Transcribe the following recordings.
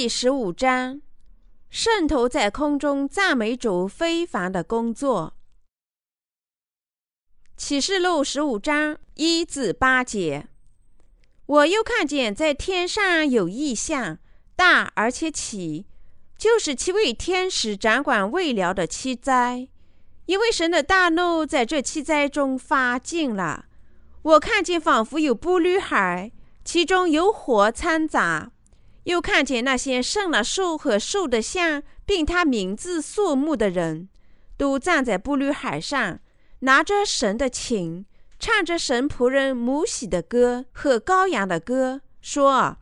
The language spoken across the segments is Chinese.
第十五章，圣徒在空中赞美主非凡的工作。启示录十五章一至八节，我又看见在天上有异象，大而且起，就是七位天使掌管未了的七灾，因为神的大怒在这七灾中发尽了。我看见仿佛有布绿海，其中有火掺杂。又看见那些胜了兽和兽的像，并他名字肃穆的人，都站在布吕海上，拿着神的琴，唱着神仆人母喜的歌和羔羊的歌，说：“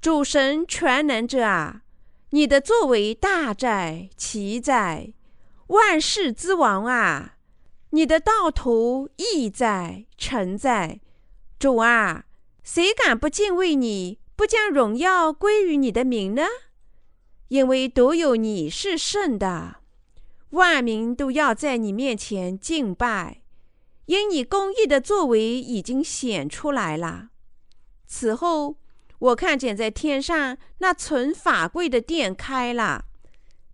主神全能者啊，你的作为大在奇在，万世之王啊，你的道途义在诚在。主啊，谁敢不敬畏你？”不将荣耀归于你的名呢？因为独有你是圣的，万民都要在你面前敬拜，因你公义的作为已经显出来了。此后，我看见在天上那存法柜的殿开了，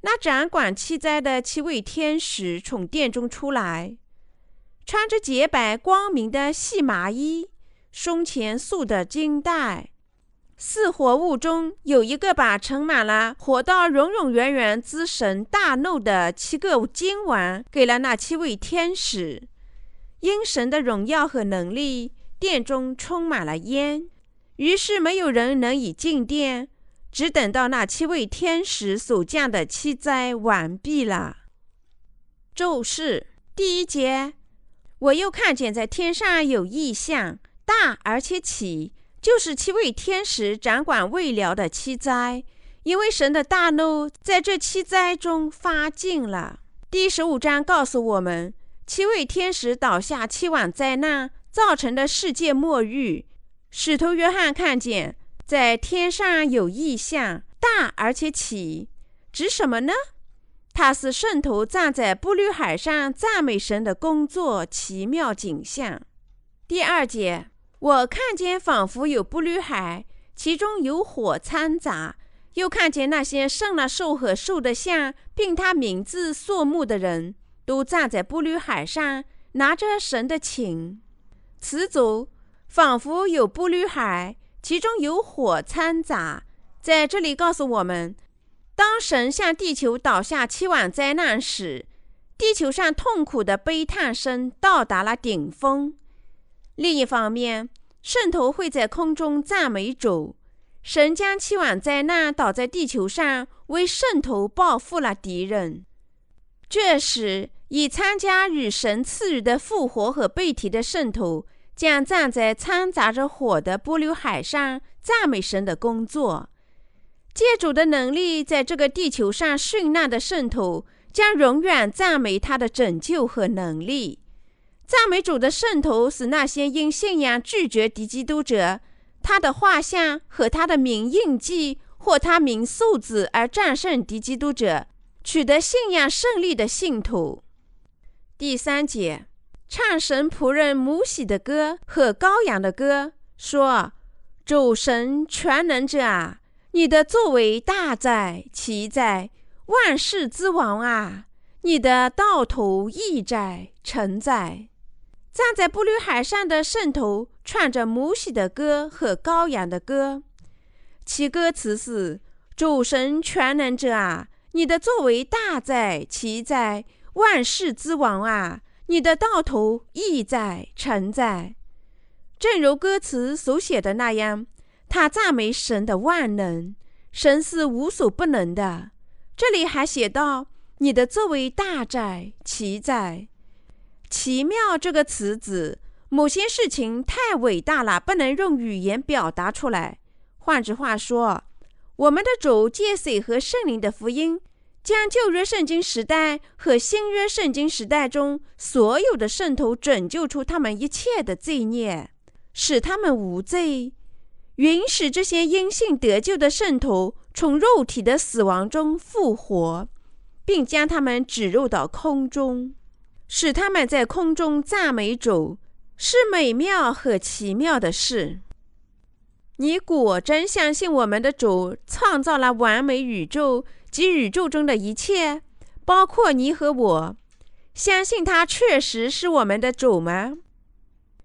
那掌管七灾的七位天使从殿中出来，穿着洁白光明的细麻衣，胸前束的金带。四活物中有一个把盛满了火到永永远远之神大怒的七个金丸给了那七位天使，因神的荣耀和能力，殿中充满了烟，于是没有人能以进殿，只等到那七位天使所降的七灾完毕了。咒誓第一节，我又看见在天上有异象，大而且起。就是七位天使掌管未了的七灾，因为神的大怒在这七灾中发尽了。第十五章告诉我们，七位天使倒下七晚灾难造成的世界末日。使徒约翰看见在天上有异象，大而且起，指什么呢？他是圣徒站在布吕海上赞美神的工作奇妙景象。第二节。我看见仿佛有布吕海，其中有火掺杂；又看见那些胜了兽和兽的像，并他名字肃穆的人，都站在布吕海上，拿着神的琴。词组仿佛有布吕海，其中有火掺杂。在这里告诉我们，当神向地球倒下七晚灾难时，地球上痛苦的悲叹声到达了顶峰。另一方面，圣徒会在空中赞美主。神将七晚灾难倒在地球上，为圣徒报复了敌人。这时，已参加与神赐予的复活和被提的圣徒，将站在掺杂着火的波流海上，赞美神的工作。借主的能力，在这个地球上殉难的圣徒，将永远赞美他的拯救和能力。赞美主的圣徒使那些因信仰拒绝敌基督者，他的画像和他的名印记或他名数字而战胜敌基督者，取得信仰胜利的信徒。第三节，唱神仆人母喜的歌和羔羊的歌，说：“主神全能者啊，你的作为大在奇在，万世之王啊，你的道途义在诚在。”站在布吕海上的圣徒唱着母喜的歌和羔羊的歌，其歌词是：“主神全能者啊，你的作为大在奇在，万世之王啊，你的道途意在诚在。”正如歌词所写的那样，他赞美神的万能，神是无所不能的。这里还写道：“你的作为大在奇在。”奇妙这个词指某些事情太伟大了，不能用语言表达出来。换句话说，我们的主借水和圣灵的福音，将旧约圣经时代和新约圣经时代中所有的圣徒拯救出他们一切的罪孽，使他们无罪，允许这些因信得救的圣徒从肉体的死亡中复活，并将他们指入到空中。使他们在空中赞美主，是美妙和奇妙的事。你果真相信我们的主创造了完美宇宙及宇宙中的一切，包括你和我？相信他确实是我们的主吗？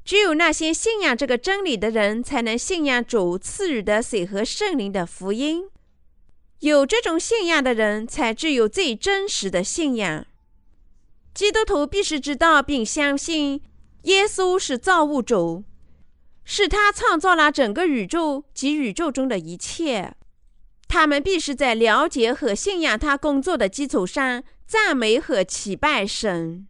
只有那些信仰这个真理的人，才能信仰主赐予的水和圣灵的福音。有这种信仰的人，才具有最真实的信仰。基督徒必须知道并相信，耶稣是造物主。是他创造了整个宇宙及宇宙中的一切。他们必须在了解和信仰他工作的基础上，赞美和祈拜神。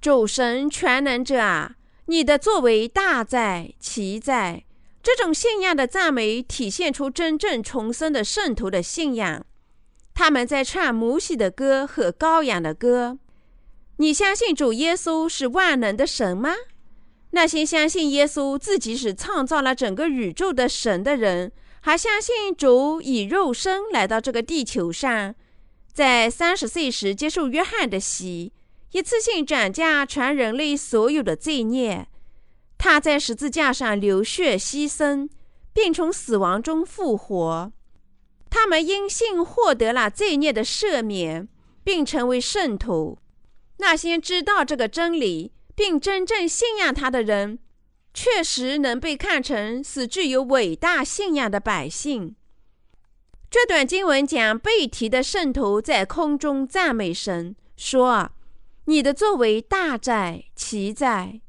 主神全能者啊，你的作为大在，奇在。这种信仰的赞美，体现出真正重生的圣徒的信仰。他们在唱母喜的歌和羔羊的歌。你相信主耶稣是万能的神吗？那些相信耶稣自己是创造了整个宇宙的神的人，还相信主以肉身来到这个地球上，在三十岁时接受约翰的洗，一次性转嫁全人类所有的罪孽。他在十字架上流血牺牲，并从死亡中复活。他们因信获得了罪孽的赦免，并成为圣徒。那些知道这个真理。并真正信仰他的人，确实能被看成是具有伟大信仰的百姓。这段经文讲被提的圣徒在空中赞美神，说：“你的作为大在，奇在。”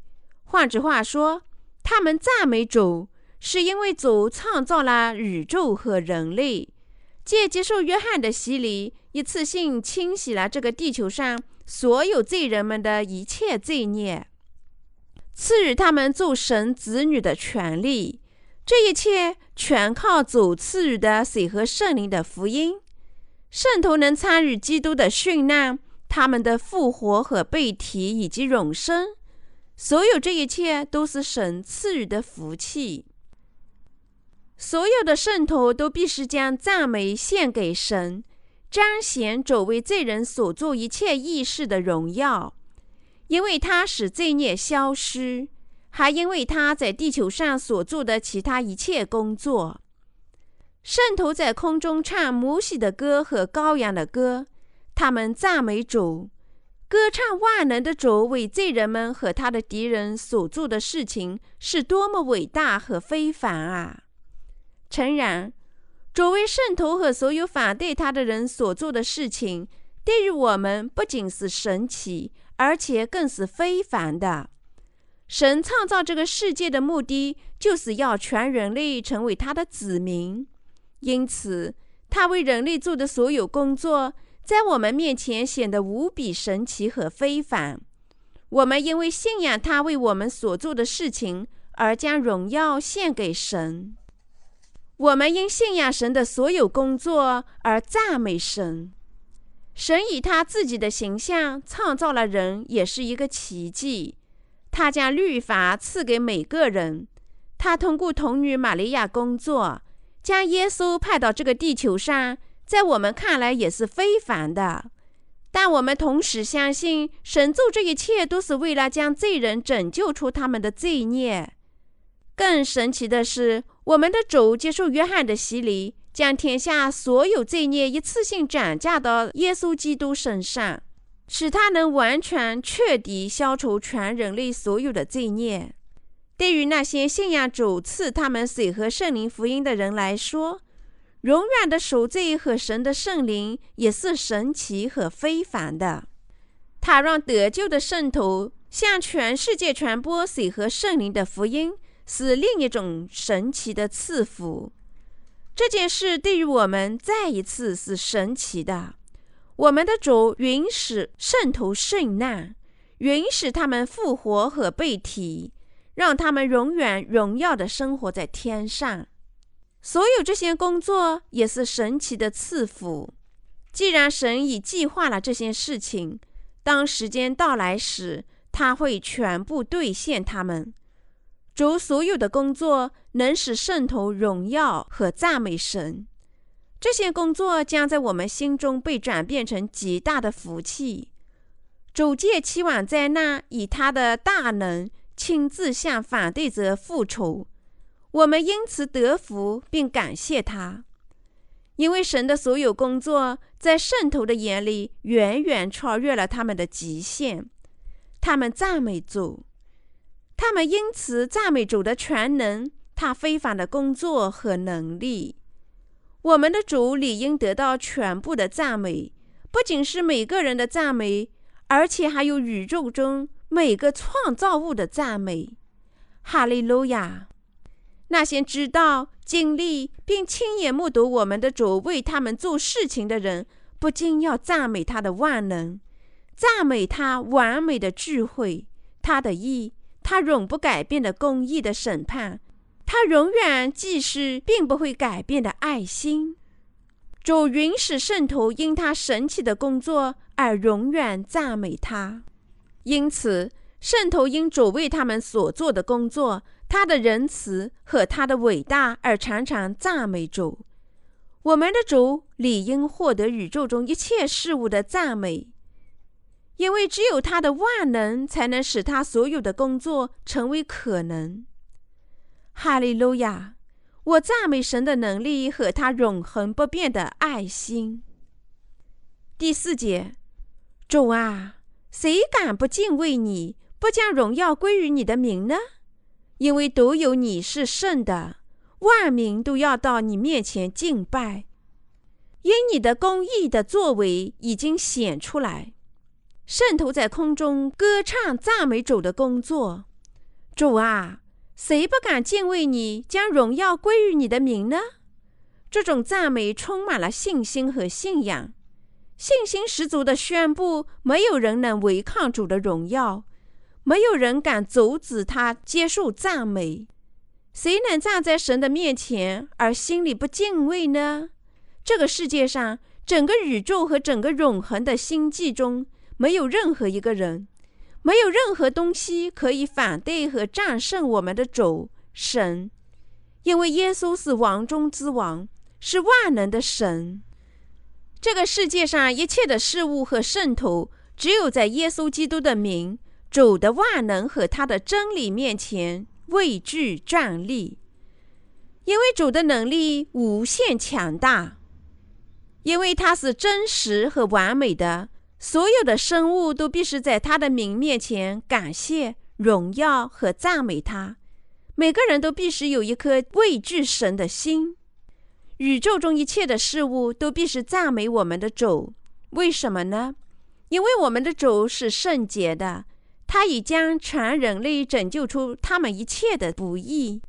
换句话说，他们赞美主，是因为主创造了宇宙和人类，借接受约翰的洗礼，一次性清洗了这个地球上。所有罪人们的一切罪孽，赐予他们做神子女的权利。这一切全靠主赐予的水和圣灵的福音。圣徒能参与基督的殉难、他们的复活和被提以及永生。所有这一切都是神赐予的福气。所有的圣徒都必须将赞美献给神。彰显主为罪人所做一切义事的荣耀，因为他使罪孽消失，还因为他在地球上所做的其他一切工作。圣徒在空中唱摩西的歌和羔羊的歌，他们赞美主，歌唱万能的主为罪人们和他的敌人所做的事情是多么伟大和非凡啊！诚然。作为圣徒和所有反对他的人所做的事情，对于我们不仅是神奇，而且更是非凡的。神创造这个世界的目的，就是要全人类成为他的子民。因此，他为人类做的所有工作，在我们面前显得无比神奇和非凡。我们因为信仰他为我们所做的事情，而将荣耀献给神。我们因信仰神的所有工作而赞美神。神以他自己的形象创造了人，也是一个奇迹。他将律法赐给每个人。他通过童女玛利亚工作，将耶稣派到这个地球上，在我们看来也是非凡的。但我们同时相信，神做这一切都是为了将罪人拯救出他们的罪孽。更神奇的是。我们的主接受约翰的洗礼，将天下所有罪孽一次性转嫁到耶稣基督身上，使他能完全彻底消除全人类所有的罪孽。对于那些信仰主赐他们水和圣灵福音的人来说，永远的赎罪和神的圣灵也是神奇和非凡的。他让得救的圣徒向全世界传播水和圣灵的福音。是另一种神奇的赐福。这件事对于我们再一次是神奇的。我们的主允许圣徒圣难，允许他们复活和被提，让他们永远荣耀的生活在天上。所有这些工作也是神奇的赐福。既然神已计划了这些事情，当时间到来时，他会全部兑现他们。主所有的工作能使圣徒荣耀和赞美神，这些工作将在我们心中被转变成极大的福气。主借期望在那以他的大能亲自向反对者复仇，我们因此得福，并感谢他，因为神的所有工作在圣徒的眼里远远超越了他们的极限。他们赞美主，他们因此赞美主的全能，他非凡的工作和能力。我们的主理应得到全部的赞美，不仅是每个人的赞美，而且还有宇宙中每个创造物的赞美。哈利路亚！那些知道、经历并亲眼目睹我们的主为他们做事情的人，不禁要赞美他的万能，赞美他完美的智慧，他的意，他永不改变的公义的审判，他永远既是并不会改变的爱心。主允许圣徒因他神奇的工作而永远赞美他，因此圣徒因主为他们所做的工作。他的仁慈和他的伟大而常常赞美主，我们的主理应获得宇宙中一切事物的赞美，因为只有他的万能才能使他所有的工作成为可能。哈利路亚！我赞美神的能力和他永恒不变的爱心。第四节，主啊，谁敢不敬畏你，不将荣耀归于你的名呢？因为独有你是圣的，万民都要到你面前敬拜。因你的公义的作为已经显出来，渗透在空中歌唱赞美主的工作。主啊，谁不敢敬畏你，将荣耀归于你的名呢？这种赞美充满了信心和信仰，信心十足的宣布：没有人能违抗主的荣耀。没有人敢阻止他接受赞美。谁能站在神的面前而心里不敬畏呢？这个世界上，整个宇宙和整个永恒的星际中，没有任何一个人，没有任何东西可以反对和战胜我们的主神，因为耶稣是王中之王，是万能的神。这个世界上一切的事物和圣徒，只有在耶稣基督的名。主的万能和他的真理面前畏惧站立，因为主的能力无限强大，因为他是真实和完美的，所有的生物都必须在他的名面前感谢、荣耀和赞美他。每个人都必须有一颗畏惧神的心。宇宙中一切的事物都必须赞美我们的主。为什么呢？因为我们的主是圣洁的。他已将全人类拯救出他们一切的不义。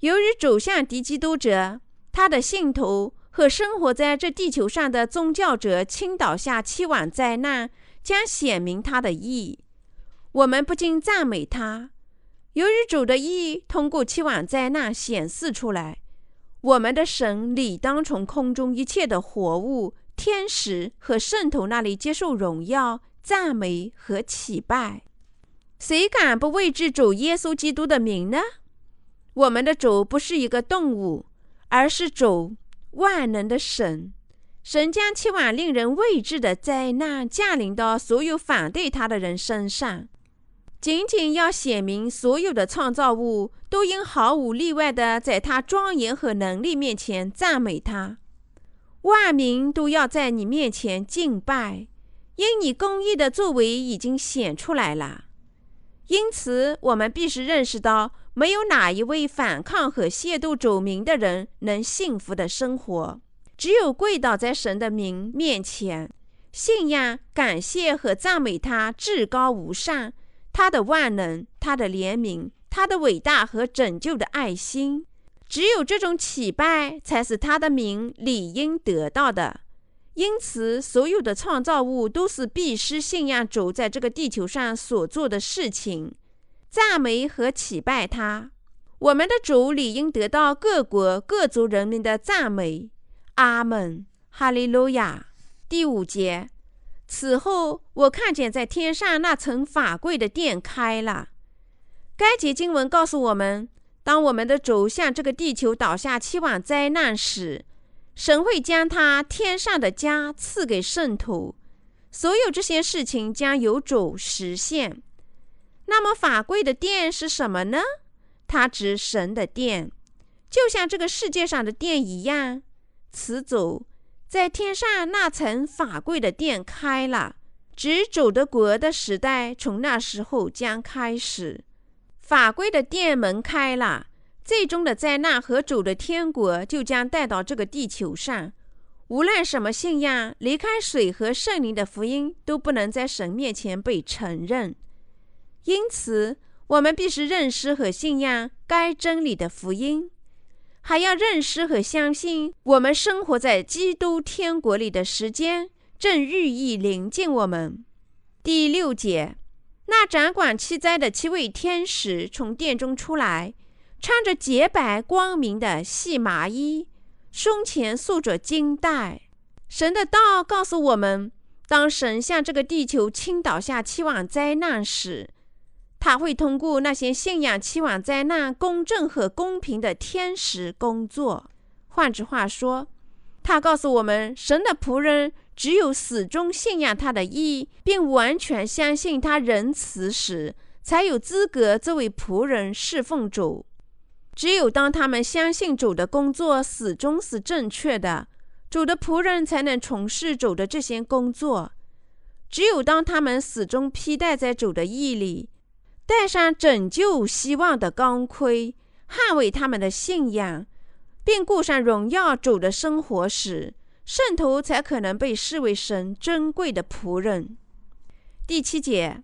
由于走向敌基督者，他的信徒和生活在这地球上的宗教者倾倒下期望灾难，将显明他的义。我们不禁赞美他。由于主的义通过期望灾难显示出来，我们的神理当从空中一切的活物、天使和圣徒那里接受荣耀、赞美和祈拜。谁敢不为之主耶稣基督的名呢？我们的主不是一个动物，而是主万能的神。神将期望令人畏惧的灾难降临到所有反对他的人身上，仅仅要显明所有的创造物都应毫无例外的在他庄严和能力面前赞美他。万民都要在你面前敬拜，因你公义的作为已经显出来了。因此，我们必须认识到，没有哪一位反抗和亵渎主名的人能幸福的生活。只有跪倒在神的名面前，信仰、感谢和赞美他至高无上、他的万能、他的怜悯、他的伟大和拯救的爱心。只有这种祈拜，才是他的名理应得到的。因此，所有的创造物都是必须信仰主在这个地球上所做的事情，赞美和祈拜他。我们的主理应得到各国各族人民的赞美。阿门，哈利路亚。第五节，此后我看见在天上那层法柜的殿开了。该节经文告诉我们，当我们的主向这个地球倒下期望灾难时。神会将他天上的家赐给圣徒，所有这些事情将由主实现。那么法柜的殿是什么呢？它指神的殿，就像这个世界上的殿一样。此主在天上那层法柜的殿开了，指主的国的时代从那时候将开始。法柜的殿门开了，最终的灾难和主的天国就将带到这个地球上。无论什么信仰，离开水和圣灵的福音，都不能在神面前被承认。因此，我们必须认识和信仰该真理的福音，还要认识和相信，我们生活在基督天国里的时间正日益临近我们。第六节。那掌管七灾的七位天使从殿中出来，穿着洁白光明的细麻衣，胸前束着金带。神的道告诉我们，当神向这个地球倾倒下期望灾难时，他会通过那些信仰期望灾难公正和公平的天使工作。换句话说，他告诉我们，神的仆人。只有始终信仰他的意，并完全相信他仁慈时，才有资格作为仆人侍奉主。只有当他们相信主的工作始终是正确的，主的仆人才能从事主的这些工作。只有当他们始终披戴在主的意里，戴上拯救希望的钢盔，捍卫他们的信仰，并过上荣耀主的生活时，圣徒才可能被视为神珍贵的仆人。第七节，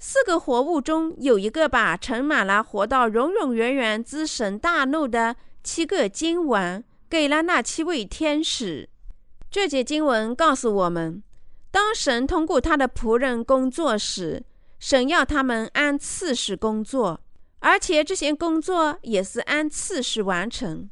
四个活物中有一个把盛满了活到永永远远之神大怒的七个经文给了那七位天使。这节经文告诉我们，当神通过他的仆人工作时，神要他们按次序工作，而且这些工作也是按次序完成。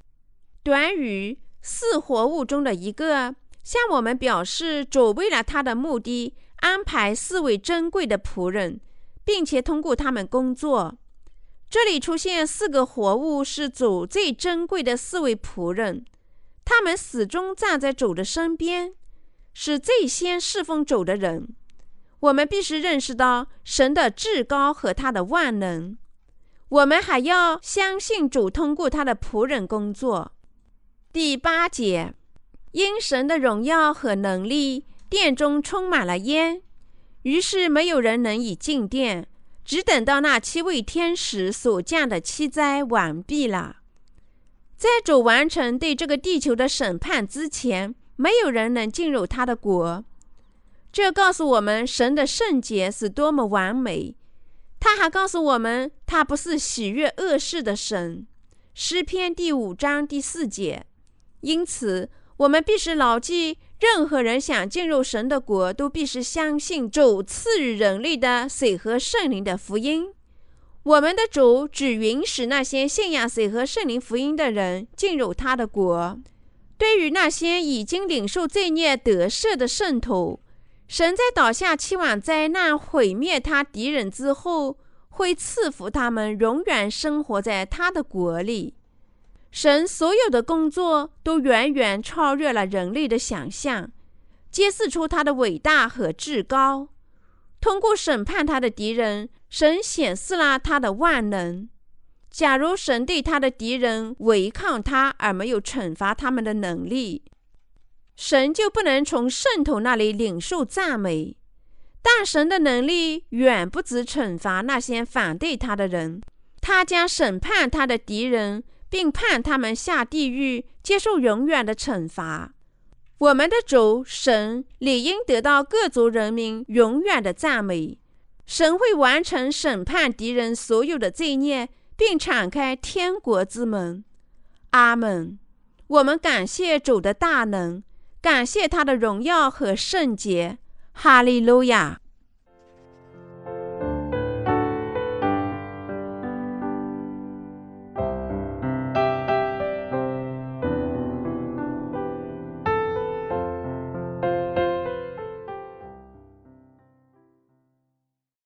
短语。四活物中的一个向我们表示，主为了他的目的安排四位珍贵的仆人，并且通过他们工作。这里出现四个活物，是主最珍贵的四位仆人，他们始终站在主的身边，是最先侍奉主的人。我们必须认识到神的至高和他的万能。我们还要相信主通过他的仆人工作。第八节，因神的荣耀和能力，殿中充满了烟，于是没有人能以进殿，只等到那七位天使所降的七灾完毕了。在主完成对这个地球的审判之前，没有人能进入他的国。这告诉我们神的圣洁是多么完美。他还告诉我们，他不是喜悦恶事的神。诗篇第五章第四节。因此，我们必须牢记：任何人想进入神的国，都必须相信主赐予人类的水和圣灵的福音。我们的主只允许那些信仰水和圣灵福音的人进入他的国。对于那些已经领受罪孽得赦的圣徒，神在倒下期望灾难毁灭他敌人之后，会赐福他们永远生活在他的国里。神所有的工作都远远超越了人类的想象，揭示出他的伟大和至高。通过审判他的敌人，神显示了他的万能。假如神对他的敌人违抗他而没有惩罚他们的能力，神就不能从圣徒那里领受赞美。但神的能力远不止惩罚那些反对他的人，他将审判他的敌人。并判他们下地狱，接受永远的惩罚。我们的主神理应得到各族人民永远的赞美。神会完成审判敌人所有的罪孽，并敞开天国之门。阿门。我们感谢主的大能，感谢他的荣耀和圣洁。哈利路亚。